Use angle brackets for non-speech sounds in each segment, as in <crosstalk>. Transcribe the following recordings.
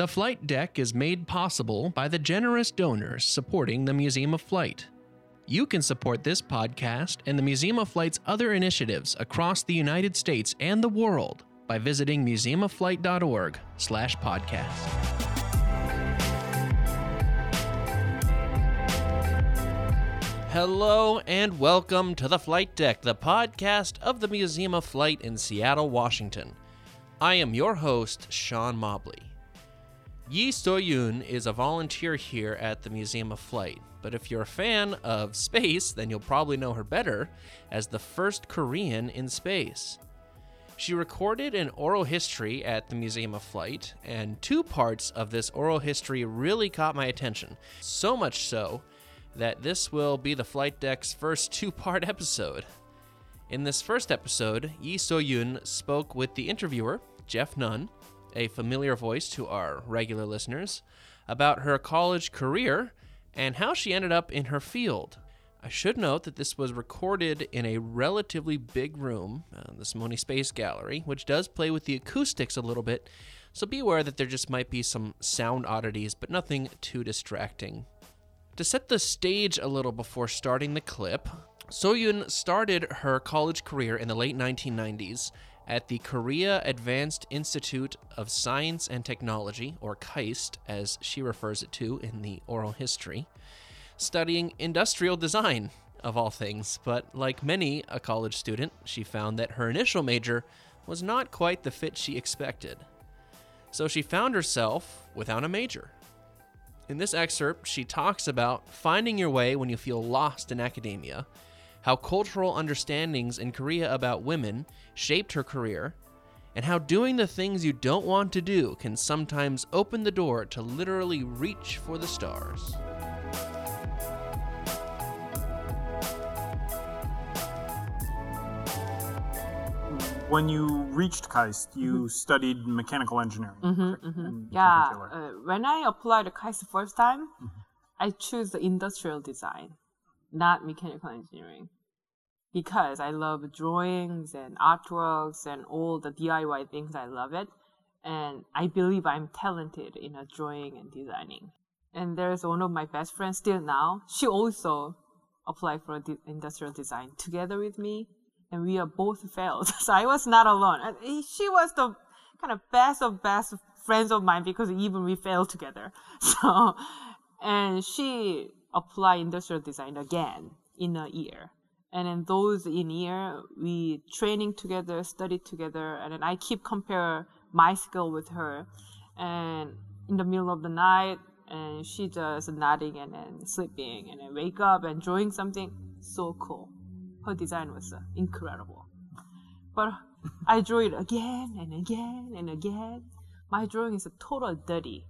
The flight deck is made possible by the generous donors supporting the Museum of Flight. You can support this podcast and the Museum of Flight's other initiatives across the United States and the world by visiting museumofflight.org/podcast. Hello and welcome to the Flight Deck, the podcast of the Museum of Flight in Seattle, Washington. I am your host, Sean Mobley. Yi So-yeon is a volunteer here at the Museum of Flight, but if you're a fan of space, then you'll probably know her better as the first Korean in space. She recorded an oral history at the Museum of Flight, and two parts of this oral history really caught my attention. So much so that this will be the flight deck's first two part <laughs> episode. In this first episode, Yi So-yeon spoke with the interviewer, Jeff Nunn, a familiar voice to our regular listeners, about her college career and how she ended up in her field. I should note that this was recorded in a relatively big room, uh, the Simonyi Space Gallery, which does play with the acoustics a little bit, so be aware that there just might be some sound oddities, but nothing too distracting. To set the stage a little before starting the clip, So-yeon started her college career in the late 1990s at the Korea Advanced Institute of Science and Technology, or KAIST as she refers it to in the oral history, studying industrial design, of all things. But like many a college student, she found that her initial major was not quite the fit she expected. So she found herself without a major. In this excerpt, she talks about finding your way when you feel lost in academia, how cultural understandings in Korea about women shaped her career, and how doing the things you don't want to do can sometimes open the door to literally reach for the stars. when you reached KAIST, you mm-hmm. studied mechanical engineering. Mm-hmm, mm-hmm. Yeah, uh, when I applied to KAIST the first time, mm-hmm. I chose the industrial design, not mechanical engineering, because I love drawings and artworks and all the DIY things. I love it, and I believe I'm talented in drawing and designing. And there's one of my best friends still now. She also applied for industrial design together with me and we are both failed. <laughs> So I was not alone. And she was the kind of best of best friends of mine because even we failed together. <laughs> So, and she applied industrial design again in a year. And then those in year, we training together, study together, and then I keep compare my skill with her. And in the middle of the night, and she just nodding and then sleeping, and then wake up and drawing something so cool her design was uh, incredible. But I drew it again and again and again. My drawing is a total dirty.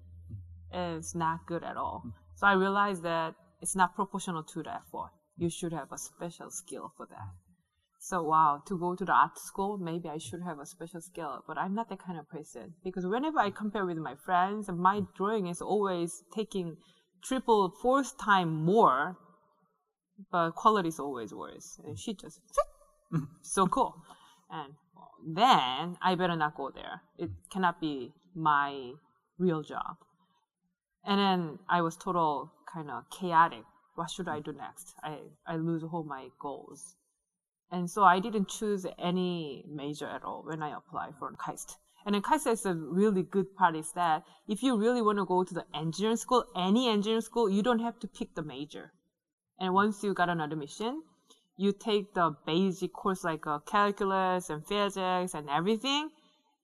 And it's not good at all. So I realized that it's not proportional to the effort. You should have a special skill for that. So wow, to go to the art school, maybe I should have a special skill, but I'm not that kind of person. Because whenever I compare with my friends, my drawing is always taking triple, fourth time more but quality is always worse. And she just <laughs> so cool. And then I better not go there. It cannot be my real job. And then I was total kind of chaotic. What should I do next? I, I lose all my goals. And so I didn't choose any major at all when I applied for KAIST. And then KAIST is a really good part is that if you really want to go to the engineering school, any engineering school, you don't have to pick the major. And once you got an admission, you take the basic course like uh, calculus and physics and everything,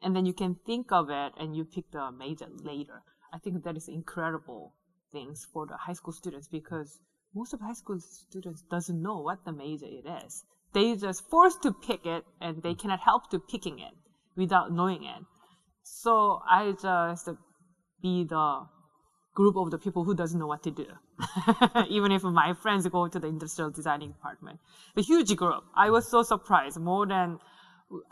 and then you can think of it and you pick the major later. I think that is incredible things for the high school students because most of high school students doesn't know what the major it is. They just forced to pick it and they cannot help to picking it without knowing it. So I just be the group of the people who doesn't know what to do. <laughs> Even if my friends go to the industrial designing department. The huge group. I was so surprised. More than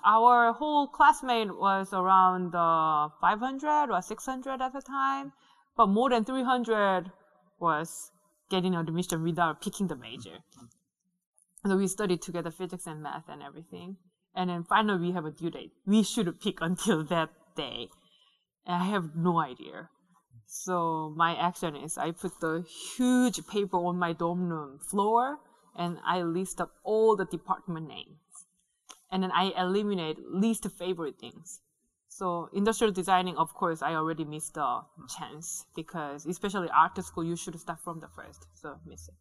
our whole classmate was around uh, 500 or 600 at the time, but more than 300 was getting admission without picking the major. So we studied together physics and math and everything. And then finally we have a due date. We should pick until <laughs> that day. And I have no idea So my action is I put the huge paper on my dorm room floor and I list up all the department names. And then I eliminate least favorite things. So industrial designing, of course, I already missed the chance because especially art school, you should start from the first. So miss it.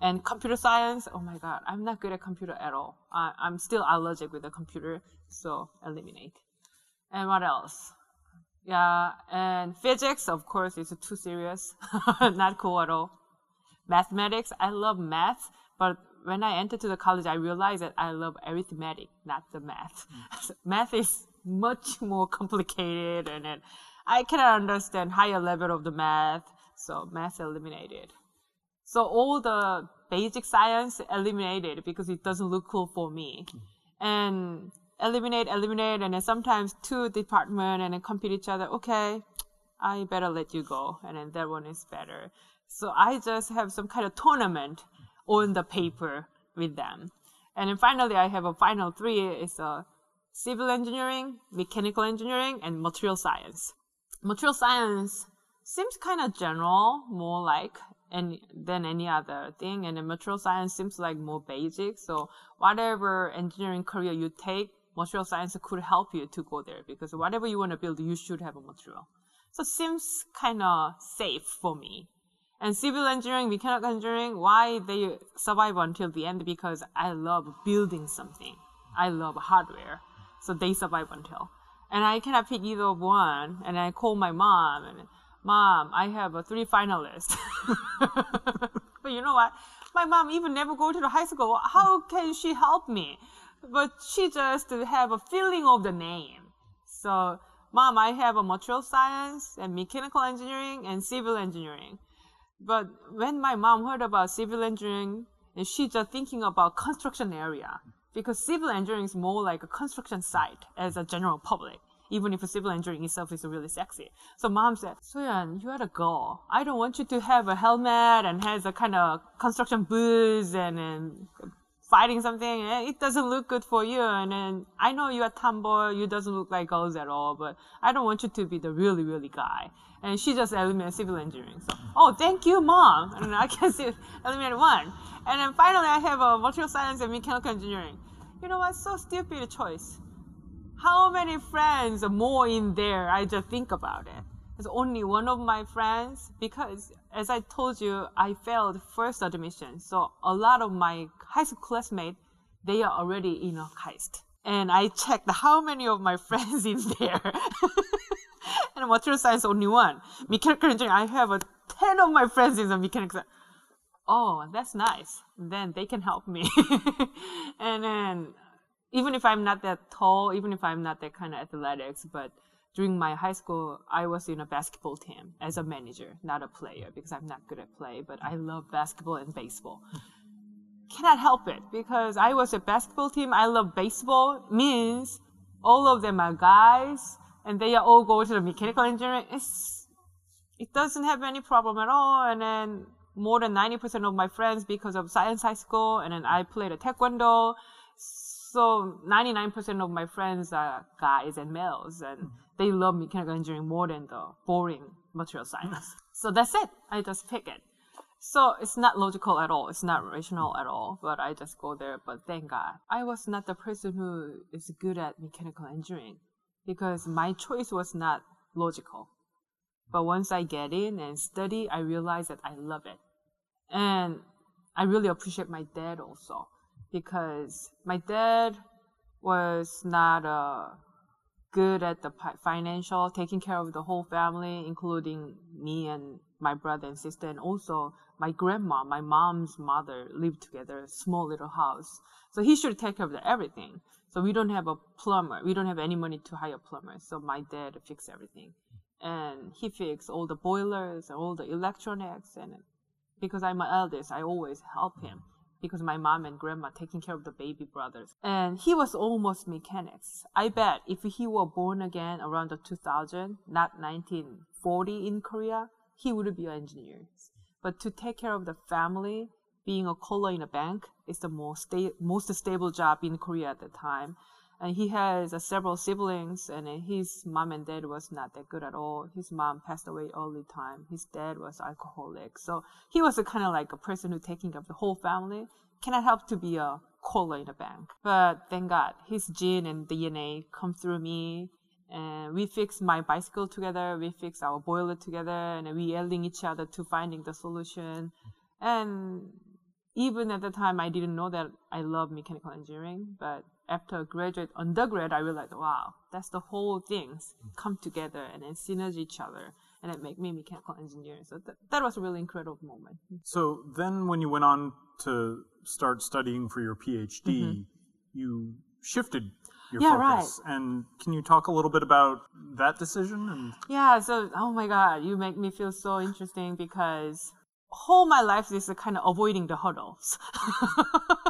And computer science, oh my god, I'm not good at computer at all. I, I'm still allergic with the computer, so eliminate. And what else? Yeah, and physics, of course, is too serious. <laughs> not cool at all. Mathematics, I love math, but when I entered to the college, I realized that I love arithmetic, not the math. Mm. <laughs> math is much more complicated, and it, I cannot understand higher level of the math, so math eliminated. So all the basic science eliminated because it doesn't look cool for me. Mm. And eliminate, eliminate, and then sometimes two department and then compete each other. Okay, I better let you go, and then that one is better. So I just have some kind of tournament on the paper with them. And then finally, I have a final three is a civil engineering, mechanical engineering, and material science. Material science seems kind of general, more like any than any other thing, and the material science seems like more basic. So whatever engineering career you take, material science could help you to go there because whatever you want to build, you should have a material. So it seems kind of safe for me. And civil engineering, mechanical engineering, why they survive until the end? Because I love building something. I love hardware. So they survive until. And I cannot pick either one. And I call my mom and, Mom, I have three finalists. <laughs> but you know what? My mom even never go to the high school. How can she help me? But she just have a feeling of the name. So, mom, I have a material science and mechanical engineering and civil engineering. But when my mom heard about civil engineering, and she just thinking about construction area because civil engineering is more like a construction site as a general public. Even if civil engineering itself is really sexy. So mom said, Soyeon, you are a girl. I don't want you to have a helmet and has a kind of construction boots and, and fighting something. Eh, it doesn't look good for you. And then I know you're a tomboy. You doesn't look like girls at all, but I don't want you to be the really, really guy and she just eliminated civil engineering. So, oh, thank you, mom. <laughs> And I can see eliminated one. And then finally, I have a material science and mechanical engineering. You know what? So stupid choice. How many friends are more in there? I just think about it. It's only one of my friends because, as I told you, I failed first admission. So a lot of my high school classmates, they are already in a KAIST. And I checked how many of my <laughs> friends in there. <laughs> and material science only one. Mechanical engineering, I have a 10 of my friends in the mechanical Oh, that's nice. Then they can help me. <laughs> and then even if I'm not that tall, even if I'm not that kind of athletics, but during my high school, I was in a basketball team as a manager, not a player, because I'm not good at play, but I love basketball and baseball. Cannot help it because I was a basketball team. I love baseball means all of them are guys and they are all go to the mechanical engineering. It's, it doesn't have any problem at all. And then more than 90% of my friends because of science high school, and then I played a taekwondo. So 99% of my friends are guys and males, and mm. they love mechanical engineering more than the boring material science. <laughs> so that's it. I just pick it. So it's not logical at all. It's not rational at all. But I just go there. But thank God, I was not the person who is good at mechanical engineering because my choice was not logical. But once I get in and study, I realize that I love it. And I really appreciate my dad also because my dad was not uh, good at the financial, taking care of the whole family, including me and my brother and sister, and also my grandma, my mom's mother, lived together, a small little house. So he should take care of everything. So we don't have a plumber. We don't have any money to hire a plumber. So my dad fixed everything. And he fixed all the boilers and all the electronics. And because I'm my eldest, I always help him because my mom and grandma taking care of the baby brothers. And he was almost mechanics. I bet if he were born again around the 2000, not 1940 in Korea, he would be an engineer. But to take care of the family, being a caller in a bank is the most sta- most stable job in Korea at the time. And he has uh, several siblings and his mom and dad was not that good at all. His mom passed away early time. His dad was alcoholic. So he was a kind of like a person who taking care of the whole family. Cannot help to be a caller in a bank. But thank god his gene and dna come through me and we fix my bicycle together we fix our boiler together and we yelling each other to finding the solution. And even at the time i didn't know that i love mechanical engineering but after graduate undergrad, I realized, wow, that's the whole things come together and then synergy each other and it make me mechanical engineer. So th- that was a really incredible moment. So then when you went on to start studying for your PhD, mm-hmm. you shifted your yeah, focus. Right. And can you talk a little bit about that decision? And yeah, so oh my god, you make me feel so interesting because whole my life is kind of avoiding the hurdles. <laughs>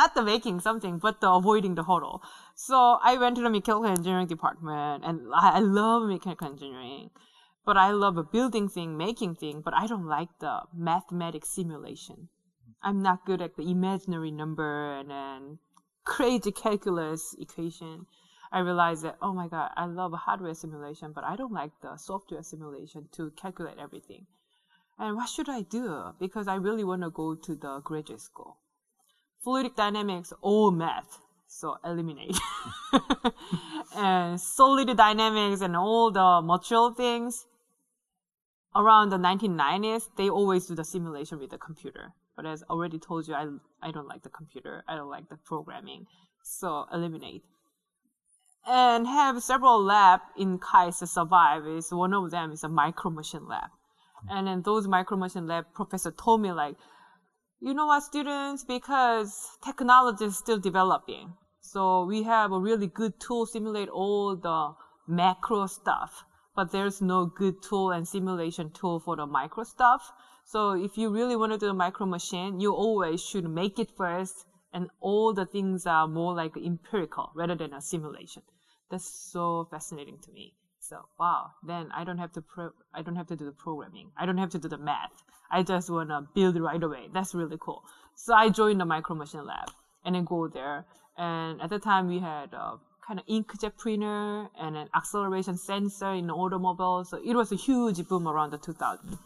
not the making something, but the avoiding the hurdle. So I went to the mechanical engineering department, and I, I love mechanical engineering, but I love a building thing, making thing, but I don't like the mathematics simulation. I'm not good at the imaginary number and then crazy calculus equation. I realized that oh my god, I love a hardware simulation, but I don't like the software simulation to calculate everything. And what should I do? Because I really want to go to the graduate school fluidic dynamics, all math. So eliminate. <laughs> and solid dynamics and all the material things, around the 1990s, they always do the simulation with the computer. But as already told you, I, I don't like the computer. I don't like the programming. So eliminate. And have several lab in KAIST survive is one of them is a micro machine lab. And then those micro machine lab professor told me like, you know what, students? Because technology is still developing. So we have a really good tool simulate all the macro stuff, but there's no good tool and simulation tool for the micro stuff. So if you really want to do a micro machine, you always should make it first and all the things are more like empirical rather than a simulation. That's so fascinating to me. So wow, then I don't have to pro- I don't have to do the programming. I don't have to do the math. I just wanna build right away. That's really cool. So I joined the micro machine lab and then go there. And at the time we had uh, a kind of inkjet printer and an acceleration sensor in the automobile. So it was a huge boom around the 2000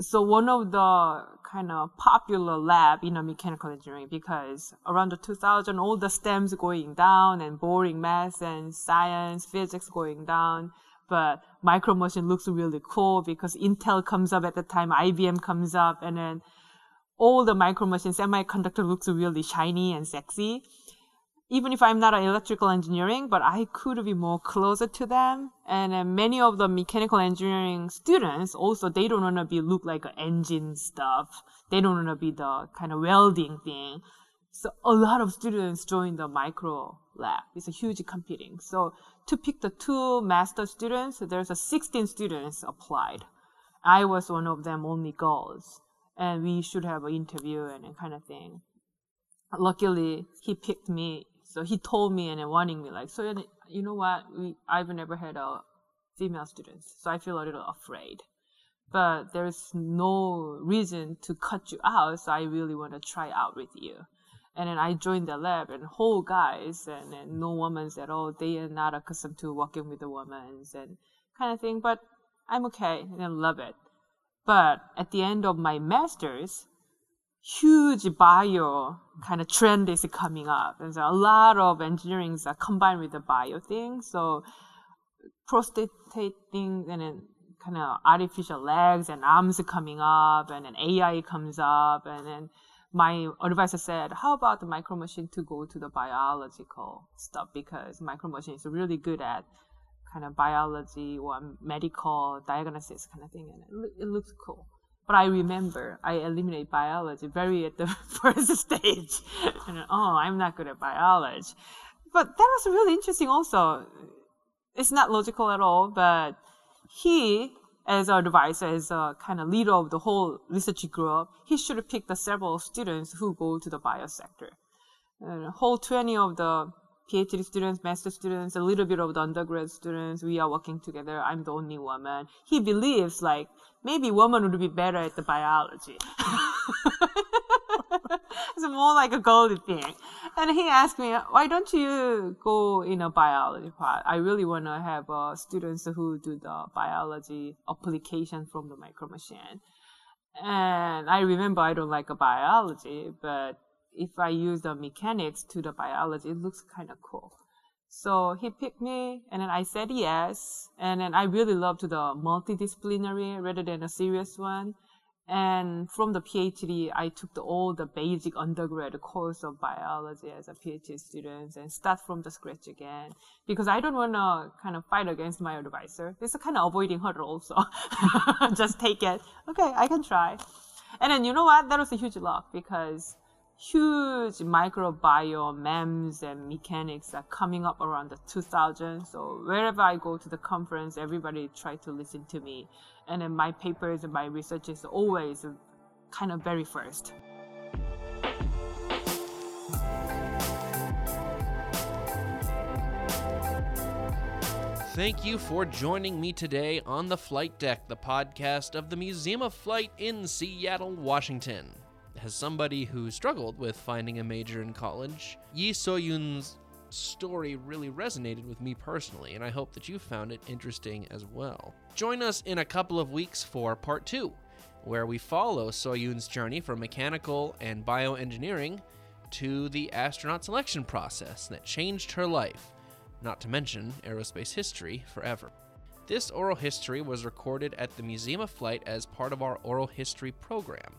so one of the kind of popular lab in mechanical engineering because around the 2000 all the stems going down and boring math and science physics going down. But micro machine looks really cool because intel comes up at the time ibm comes up and then all the micro machine semiconductor looks really shiny and sexy even if I'm not an electrical engineering, but I could be more closer to them. And uh, many of the mechanical engineering students also they don't want to be look like engine stuff. They don't want to be the kind of welding thing. So a lot of students join the micro lab. It's a huge competing. So to pick the two master students, there's a 16 students applied. I was one of them, only girls, and we should have an interview and kind of thing. Luckily, he picked me so he told me and warning me like, so you know what? We I've never had a female students, so I feel a little afraid. But there's no reason to cut you out, so I really want to try out with you. And then I joined the lab and whole guys and, and no women's at all. They are not accustomed to working with the women and kind of thing. But I'm okay and I love it. But at the end of my master's, huge bio kind of trend is coming up. And so a lot of engineering are combined with the bio thing. So prostate things and then kind of artificial legs and arms are coming up and then AI comes up and then my advisor said, how about the micro machine to go to the biological stuff because micro machine is really good at kind of biology or medical diagnosis kind of thing and it, it looks cool. But I remember I eliminated biology very at the <laughs> first stage. and oh, I'm not good at biology. But that was really interesting also. It's not logical at all, but he, as our advisor, as a kind of leader of the whole research group, he should pick the several students who go to the bio sector. And whole 20 of the PhD students, master students, a little bit of the undergrad students, we are working together. I'm the only woman. He believes like maybe woman would be better at the biology. <laughs> it's more like a gold thing. and he asked me, why don't you go in a biology part? I really want to have uh, students who do the biology application from the micro machine. And I remember I don't like a biology, but if I use the mechanics to the biology, it looks kind of cool. So he picked me, and then I said yes. And then I really loved the multidisciplinary rather than a serious one. And from the PhD, I took the, all the basic undergrad course of biology as a PhD student and start from the scratch again. Because I don't want to kind of fight against my advisor. It's a kind of avoiding hurdle also. <laughs> Just take it. Okay, I can try. And then you know what? That was a huge luck because huge microbiome MEMS and mechanics are coming up around the 2000s. So wherever I go to the conference, everybody try to listen to me. And then my papers and my research is always kind of very first. Thank you for joining me today on the Flight Deck, the podcast of the Museum of Flight in Seattle, Washington. As somebody who struggled with finding a major in college, Yi So-yeon's story really resonated with me personally, and I hope that you found it interesting as well. Join us in a couple of weeks for part two, where we follow Soyun's journey from mechanical and bioengineering to the astronaut selection process that changed her life, not to mention aerospace history forever. This oral history was recorded at the Museum of Flight as part of our oral history program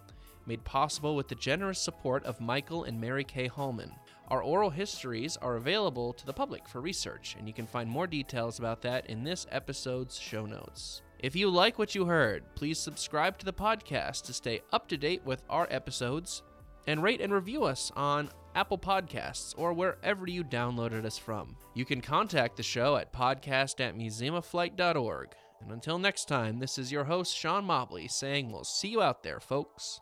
made possible with the generous support of Michael and Mary Kay Hallman. Our oral histories are available to the public for research, and you can find more details about that in this episode's show notes. If you like what you heard, please subscribe to the podcast to stay up to date with our episodes, and rate and review us on Apple Podcasts or wherever you downloaded us from. You can contact the show at podcast at museumofflight.org. And until next time, this is your host, Sean Mobley, saying we'll see you out there, folks.